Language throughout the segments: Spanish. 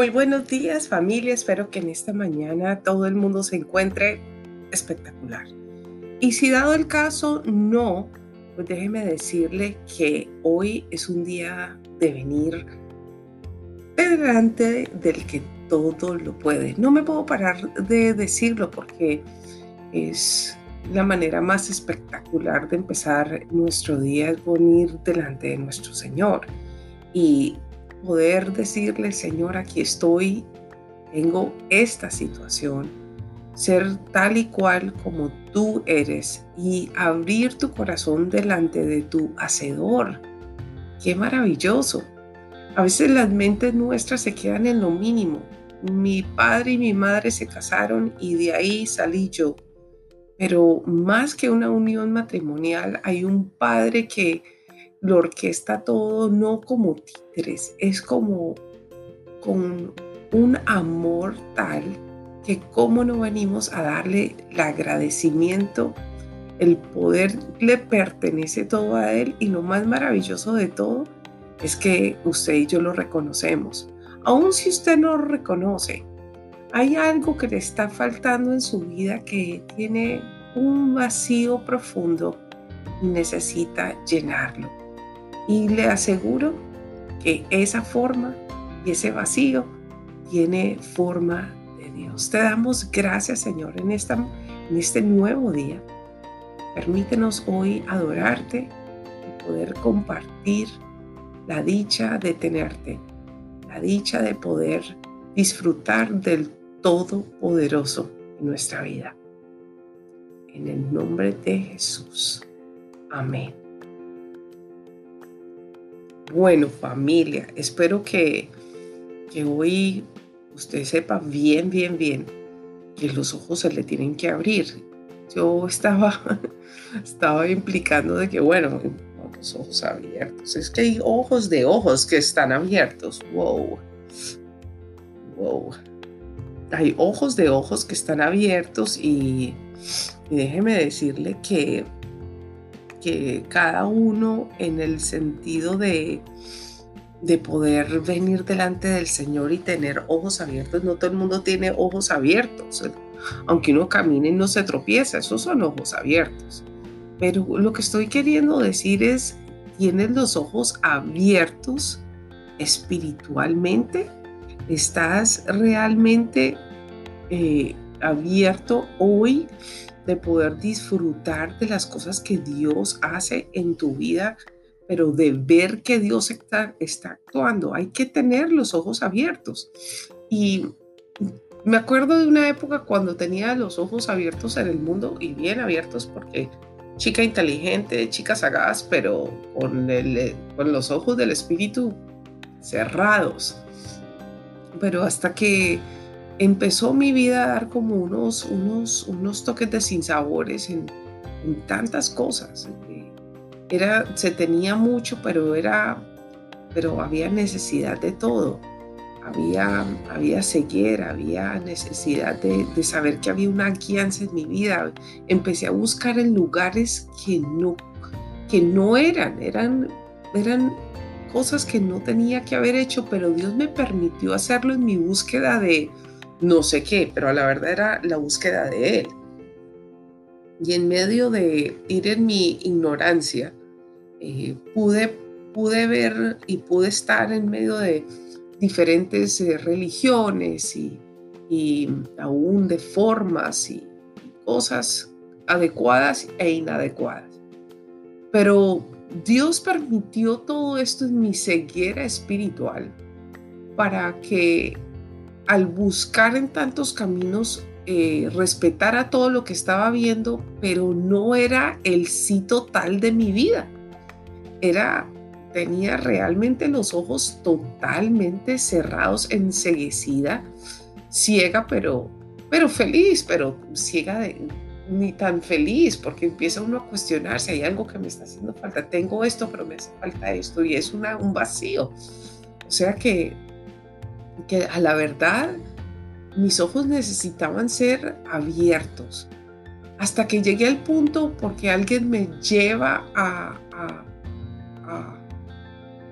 Muy buenos días familia, espero que en esta mañana todo el mundo se encuentre espectacular. Y si dado el caso no, pues déjeme decirle que hoy es un día de venir delante del que todo lo puede. No me puedo parar de decirlo porque es la manera más espectacular de empezar nuestro día es venir delante de nuestro Señor. Y poder decirle, Señor, aquí estoy, tengo esta situación, ser tal y cual como tú eres y abrir tu corazón delante de tu Hacedor. Qué maravilloso. A veces las mentes nuestras se quedan en lo mínimo. Mi padre y mi madre se casaron y de ahí salí yo. Pero más que una unión matrimonial, hay un padre que lo orquesta todo no como títeres, es como con un amor tal que cómo no venimos a darle el agradecimiento, el poder le pertenece todo a él y lo más maravilloso de todo es que usted y yo lo reconocemos. Aun si usted no lo reconoce, hay algo que le está faltando en su vida que tiene un vacío profundo y necesita llenarlo. Y le aseguro que esa forma y ese vacío tiene forma de Dios. Te damos gracias, Señor, en, este nuevo día. Permítenos hoy adorarte y poder compartir la dicha de tenerte, la dicha de poder disfrutar del Todopoderoso en nuestra vida. En el nombre de Jesús. Amén. Bueno, familia, espero que, que hoy usted sepa bien, bien, bien que los ojos se le tienen que abrir. Yo estaba, estaba implicando de que, bueno, los ojos abiertos. Es que hay ojos de ojos que están abiertos. Wow. Wow. Hay ojos de ojos que están abiertos y, y déjeme decirle que que cada uno en el sentido de, de poder venir delante del Señor y tener ojos abiertos. No todo el mundo tiene ojos abiertos. Aunque uno camine y no se tropieza, esos son ojos abiertos. Pero lo que estoy queriendo decir es, ¿tienes los ojos abiertos espiritualmente? ¿Estás realmente eh, abierto hoy de poder disfrutar de las cosas que Dios hace en tu vida, pero de ver que Dios está, está actuando. Hay que tener los ojos abiertos. Y me acuerdo de una época cuando tenía los ojos abiertos en el mundo y bien abiertos porque chica inteligente, chica sagaz, pero con, el, con los ojos del espíritu cerrados. Pero hasta que empezó mi vida a dar como unos, unos, unos toques de sinsabores en, tantas cosas. Era, se tenía mucho, pero, era, pero había necesidad de todo. Había, había ceguera, había necesidad de, de, saber que había una guianza en mi vida. Empecé a buscar en lugares que no, que no eran, eran, eran cosas que no tenía que haber hecho, pero Dios me permitió hacerlo en mi búsqueda de, no sé qué, pero la verdad era la búsqueda de Él. Y en medio de ir en mi ignorancia, eh, pude, pude ver y pude estar en medio de diferentes eh, religiones y, y, aún de formas y cosas adecuadas e inadecuadas. Pero Dios permitió todo esto en mi ceguera espiritual para que al buscar en tantos caminos eh, respetar a todo lo que estaba viendo, pero no era el sí total de mi vida. Era, tenía realmente los ojos totalmente cerrados, enseguecida, ciega, pero, pero feliz, pero ciega de, ni tan feliz, porque empieza uno a cuestionarse, hay algo que me está haciendo falta, tengo esto, pero me hace falta esto, y es una, un vacío. O sea que que a la verdad mis ojos necesitaban ser abiertos hasta que llegué al punto porque alguien me lleva a,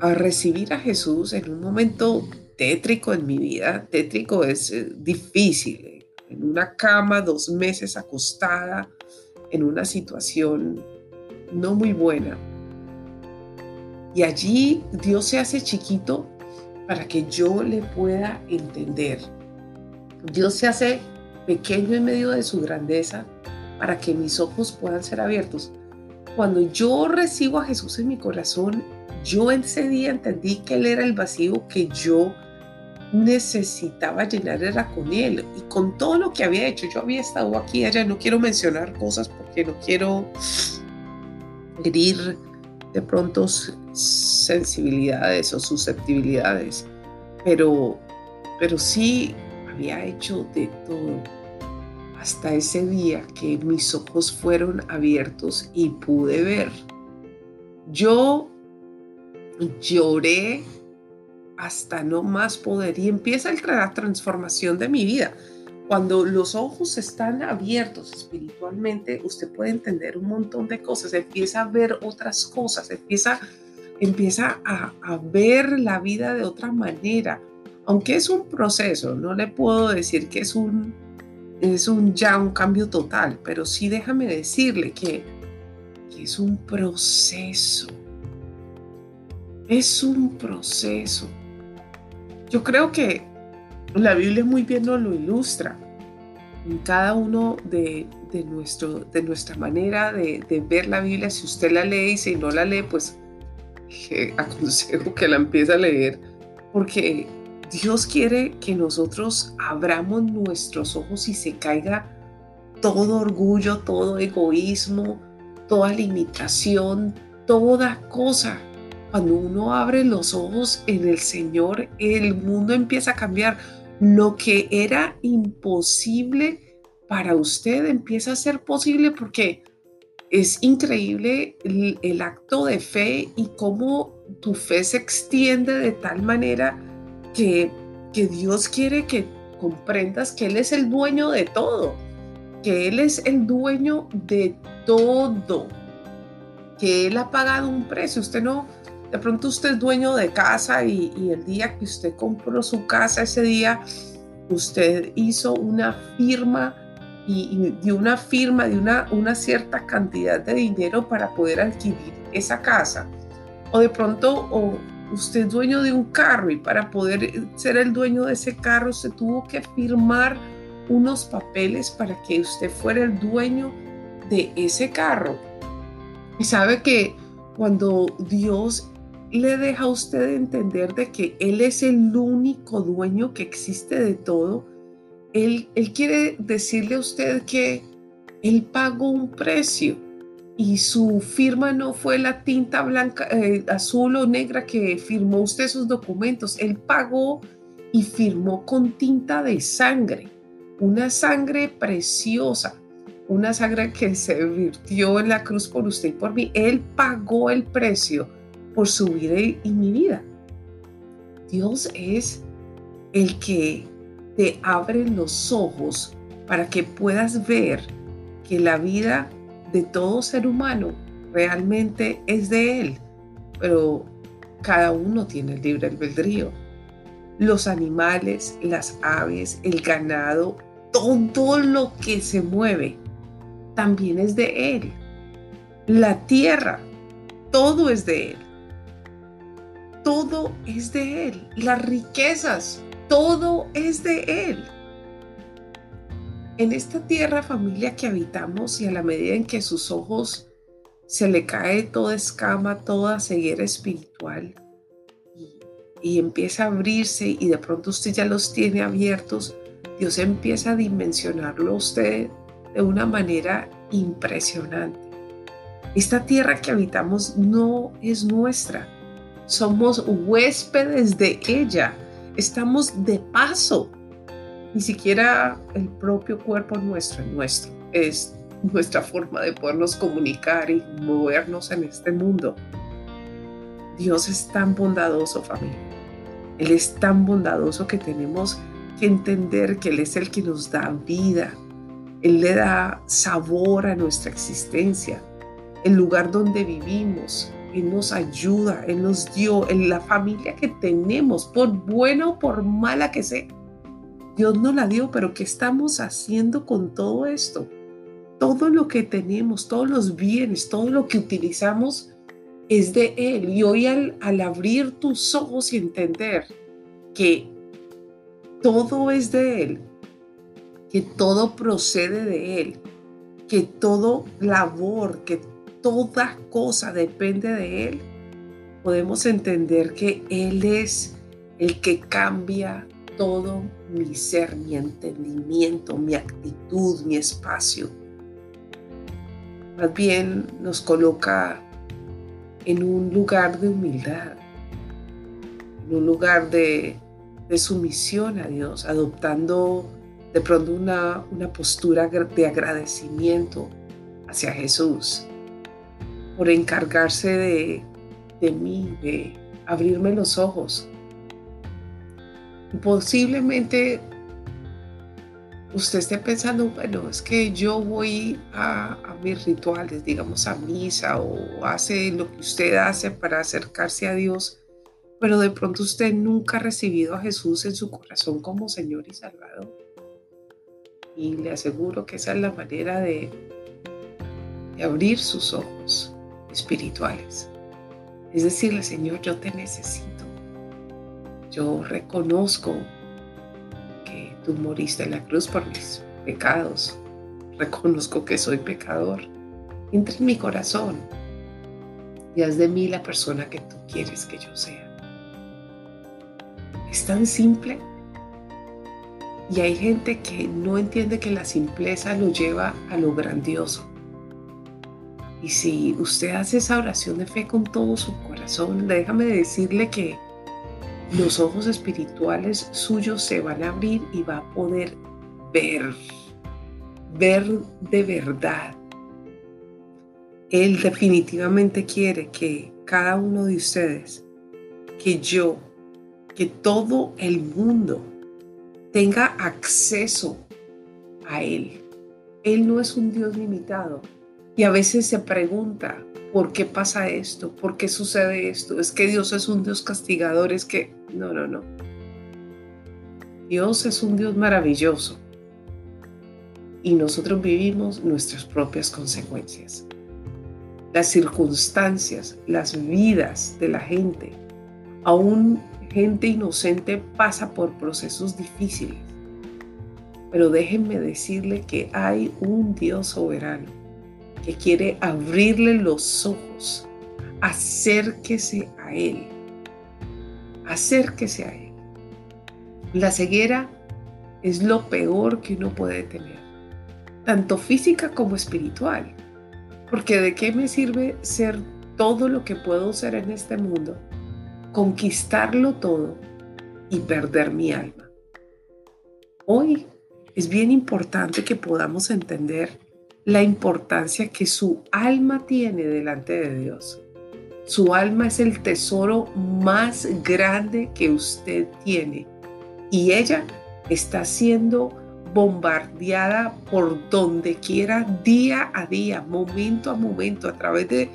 a, recibir a Jesús en un momento tétrico en mi vida. Tétrico es eh, difícil. En una cama, dos meses acostada, en una situación no muy buena. Y allí Dios se hace chiquito para que yo le pueda entender. Dios se hace pequeño en medio de su grandeza para que mis ojos puedan ser abiertos. Cuando yo recibo a Jesús en mi corazón, yo ese día entendí que Él era el vacío que yo necesitaba llenar era con Él y con todo lo que había hecho. Yo había estado aquí allá, no quiero mencionar cosas porque no quiero herir de pronto sensibilidades o susceptibilidades, pero, pero sí había hecho de todo hasta ese día que mis ojos fueron abiertos y pude ver. Yo lloré hasta no más poder y empieza la transformación de mi vida. Cuando los ojos están abiertos espiritualmente, usted puede entender un montón de cosas, empieza a ver otras cosas, empieza, empieza a, ver la vida de otra manera. Aunque es un proceso, no le puedo decir que es un, es un ya un cambio total, pero sí déjame decirle que, es un proceso. Es un proceso. Yo creo que la Biblia muy bien nos lo ilustra. En cada uno de, nuestro, de nuestra manera de, ver la Biblia, si usted la lee y si no la lee, pues aconsejo que la empiece a leer, porque Dios quiere que nosotros abramos nuestros ojos y se caiga todo orgullo, todo egoísmo, toda limitación, toda cosa. Cuando uno abre los ojos en el Señor, el mundo empieza a cambiar. Lo que era imposible para usted empieza a ser posible porque es increíble el, acto de fe y cómo tu fe se extiende de tal manera que, que Dios quiere que comprendas que Él es el dueño de todo, que Él es el dueño de todo, que Él ha pagado un precio. Usted no, de pronto usted es dueño de casa y, el día que usted compró su casa, ese día usted hizo una firma y, dio una firma de una, una cierta cantidad de dinero para poder adquirir esa casa. O de pronto o usted es dueño de un carro y para poder ser el dueño de ese carro se tuvo que firmar unos papeles para que usted fuera el dueño de ese carro. Y sabe que cuando Dios le deja a usted entender de que Él es el único dueño que existe de todo. Él, quiere decirle a usted que Él pagó un precio y su firma no fue la tinta blanca, eh, azul o negra que firmó usted sus documentos. Él pagó y firmó con tinta de sangre, una sangre preciosa, una sangre que se virtió en la cruz por usted y por mí. Él pagó el precio por su vida y mi vida. Dios es el que te abre los ojos para que puedas ver que la vida de todo ser humano realmente es de Él, pero cada uno tiene el libre albedrío. Los animales, las aves, el ganado, todo lo que se mueve también es de Él. La tierra, todo es de Él todo es de Él. Las riquezas, todo es de Él. En esta tierra familia que habitamos y a la medida en que sus ojos se le cae toda escama, toda ceguera espiritual y, empieza a abrirse y de pronto usted ya los tiene abiertos, Dios empieza a dimensionarlo a usted de una manera impresionante. Esta tierra que habitamos no es nuestra, somos huéspedes de ella, estamos de paso. Ni siquiera el propio cuerpo nuestro es nuestro, es nuestra forma de podernos comunicar y movernos en este mundo. Dios es tan bondadoso, familia. Él es tan bondadoso que tenemos que entender que Él es el que nos da vida. Él le da sabor a nuestra existencia, el lugar donde vivimos, Él nos ayuda, Él nos dio, en la familia que tenemos, por buena o por mala que sea. Dios nos la dio, pero ¿qué estamos haciendo con todo esto? Todo lo que tenemos, todos los bienes, todo lo que utilizamos es de Él. Y hoy al, al abrir tus ojos y entender que todo es de Él, que todo procede de Él, que todo labor, que toda cosa depende de Él, podemos entender que Él es el que cambia todo mi ser, mi entendimiento, mi actitud, mi espacio. Más bien nos coloca en un lugar de humildad, en un lugar de, sumisión a Dios, adoptando de pronto una, una postura de agradecimiento hacia Jesús por encargarse de, mí, de abrirme los ojos. Posiblemente usted esté pensando, bueno, es que yo voy a, mis rituales, digamos a misa o hace lo que usted hace para acercarse a Dios, pero de pronto usted nunca ha recibido a Jesús en su corazón como Señor y Salvador. Y le aseguro que esa es la manera de abrir sus ojos espirituales. Es decirle, Señor, yo te necesito. Yo reconozco que tú moriste en la cruz por mis pecados. Reconozco que soy pecador. Entra en mi corazón y haz de mí la persona que tú quieres que yo sea. Es tan simple. Y hay gente que no entiende que la simpleza lo lleva a lo grandioso. Y si usted hace esa oración de fe con todo su corazón, déjame decirle que los ojos espirituales suyos se van a abrir y va a poder ver, ver de verdad. Él definitivamente quiere que cada uno de ustedes, que yo, que todo el mundo tenga acceso a Él. Él no es un Dios limitado. Y a veces se pregunta, ¿por qué pasa esto? ¿Por qué sucede esto? ¿Es que Dios es un Dios castigador? Es que, no, no, no. Dios es un Dios maravilloso y nosotros vivimos nuestras propias consecuencias. Las circunstancias, las vidas de la gente, aún gente inocente pasa por procesos difíciles. Pero déjenme decirle que hay un Dios soberano que quiere abrirle los ojos. Acérquese a Él. Acérquese a Él. La ceguera es lo peor que uno puede tener, tanto física como espiritual. Porque de qué me sirve ser todo lo que puedo ser en este mundo, conquistarlo todo y perder mi alma. Hoy es bien importante que podamos entender la importancia que su alma tiene delante de Dios. Su alma es el tesoro más grande que usted tiene y ella está siendo bombardeada por donde quiera, día a día, momento a momento, a través de,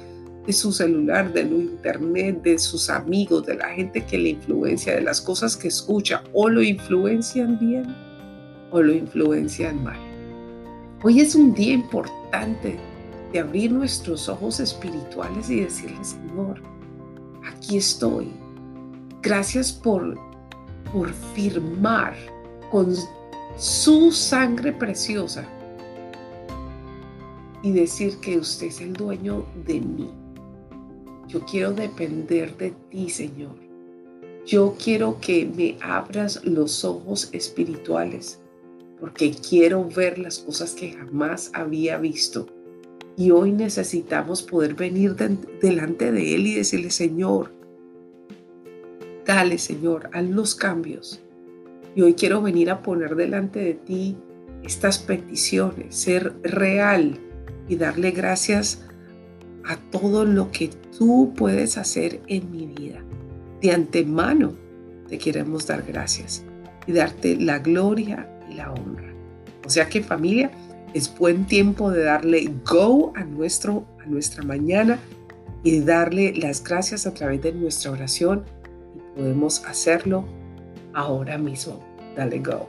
su celular, de lo internet, de sus amigos, de la gente que le influencia, de las cosas que escucha, o lo influencian bien o lo influencian mal. Hoy es un día importante de abrir nuestros ojos espirituales y decirle, Señor, aquí estoy. Gracias por, por firmar con su sangre preciosa y decir que usted es el dueño de mí. Yo quiero depender de ti, Señor. Yo quiero que me abras los ojos espirituales porque quiero ver las cosas que jamás había visto. Y hoy necesitamos poder venir delante de Él y decirle, Señor, dale Señor, haz los cambios. Y hoy quiero venir a poner delante de ti estas peticiones, ser real y darle gracias a todo lo que tú puedes hacer en mi vida. De antemano te queremos dar gracias y darte la gloria la honra. O sea que familia, es buen tiempo de darle go a, nuestro, a nuestra mañana y darle las gracias a través de nuestra oración. Y podemos hacerlo ahora mismo. Dale go.